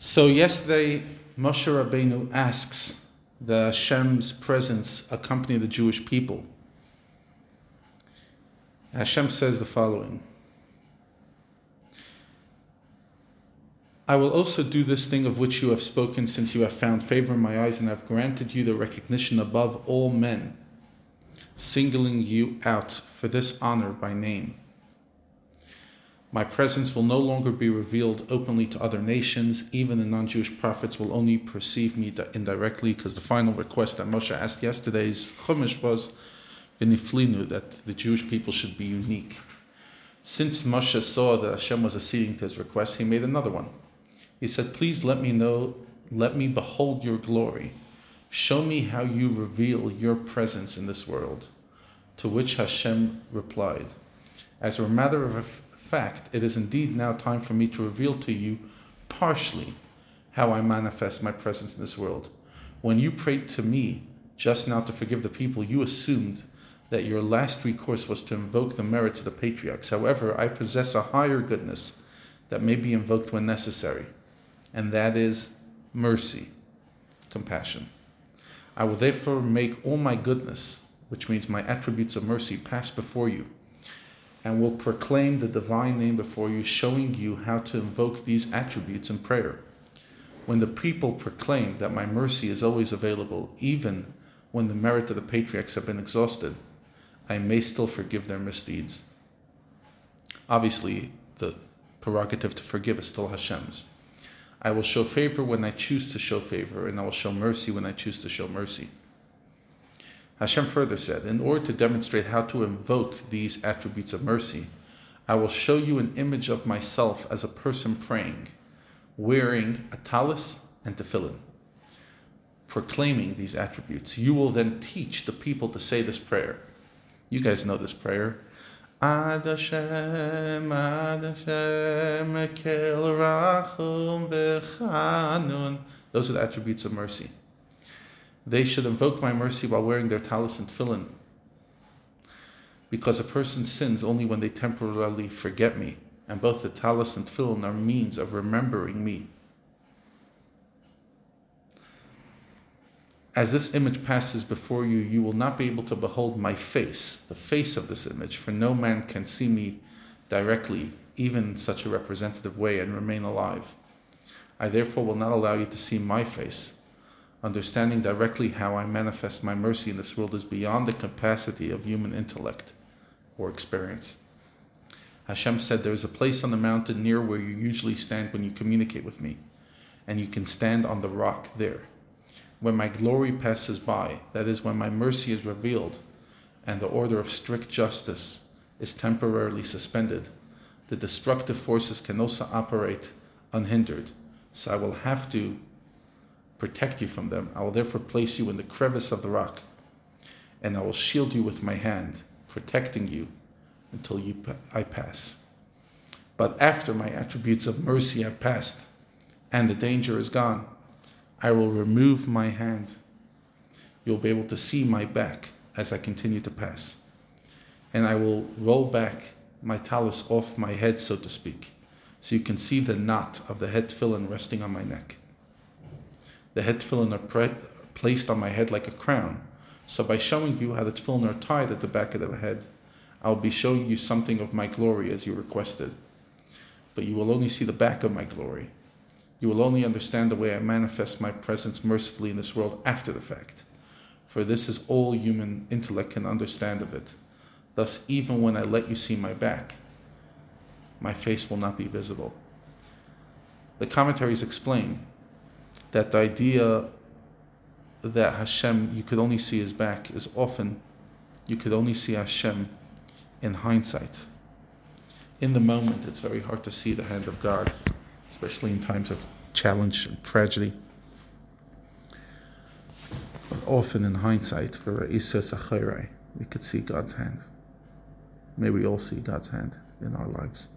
So yesterday, Moshe Rabbeinu asks the Hashem's presence accompany the Jewish people. Hashem says the following. I will also do this thing of which you have spoken, since you have found favor in my eyes and have granted you the recognition above all men, singling you out for this honor by name. My presence will no longer be revealed openly to other nations. Even the non Jewish prophets will only perceive me indirectly, because the final request that Moshe asked yesterday's Chumash was Viniflinu, that the Jewish people should be unique. Since Moshe saw that Hashem was acceding to his request, he made another one. He said, Please let me know, let me behold your glory. Show me how you reveal your presence in this world. To which Hashem replied, As a matter of fact, it is indeed now time for me to reveal to you partially how I manifest my presence in this world. When you prayed to me just now to forgive the people, you assumed that your last recourse was to invoke the merits of the patriarchs. However, I possess a higher goodness that may be invoked when necessary, and that is mercy, compassion. I will therefore make all my goodness, which means my attributes of mercy, pass before you and will proclaim the divine name before you, showing you how to invoke these attributes in prayer. When the people proclaim that my mercy is always available, even when the merit of the patriarchs have been exhausted, I may still forgive their misdeeds. Obviously, the prerogative to forgive is still Hashem's. I will show favor when I choose to show favor, and I will show mercy when I choose to show mercy. Hashem further said, In order to demonstrate how to invoke these attributes of mercy, I will show you an image of myself as a person praying, wearing a talis and tefillin, proclaiming these attributes. You will then teach the people to say this prayer. You guys know this prayer. Ad Hashem, Ad Hashem, Kel Rachum V'chanun. Those are the attributes of mercy. They should invoke my mercy while wearing their talis and tefillin. Because a person sins only when they temporarily forget me, and both the talis and tefillin are means of remembering me. As this image passes before you, you will not be able to behold my face, the face of this image, for no man can see me directly, even in such a representative way, and remain alive. I therefore will not allow you to see my face Understanding directly how I manifest my mercy in this world is beyond the capacity of human intellect or experience. Hashem said, There is a place on the mountain near where you usually stand when you communicate with me, and you can stand on the rock there. When my glory passes by, that is, when my mercy is revealed, and the order of strict justice is temporarily suspended, the destructive forces can also operate unhindered. So I will have to protect you from them. I will therefore place you in the crevice of the rock, and I will shield you with my hand, protecting you until you, I pass. But after my attributes of mercy have passed, and the danger is gone, I will remove my hand. You'll be able to see my back as I continue to pass. And I will roll back my talis off my head, so to speak, so you can see the knot of the head tefillin resting on my neck. The head tefillin are pre- placed on my head like a crown. So by showing you how the tefillin are tied at the back of the head, I will be showing you something of my glory as you requested. But you will only see the back of my glory. You will only understand the way I manifest my presence mercifully in this world after the fact. For this is all human intellect can understand of it. Thus, even when I let you see my back, my face will not be visible. The commentaries explain that the idea that Hashem, you could only see his back, is often you could only see Hashem in hindsight. In the moment, it's very hard to see the hand of God, especially in times of challenge and tragedy. But often in hindsight, for Isa we could see God's hand. May we all see God's hand in our lives.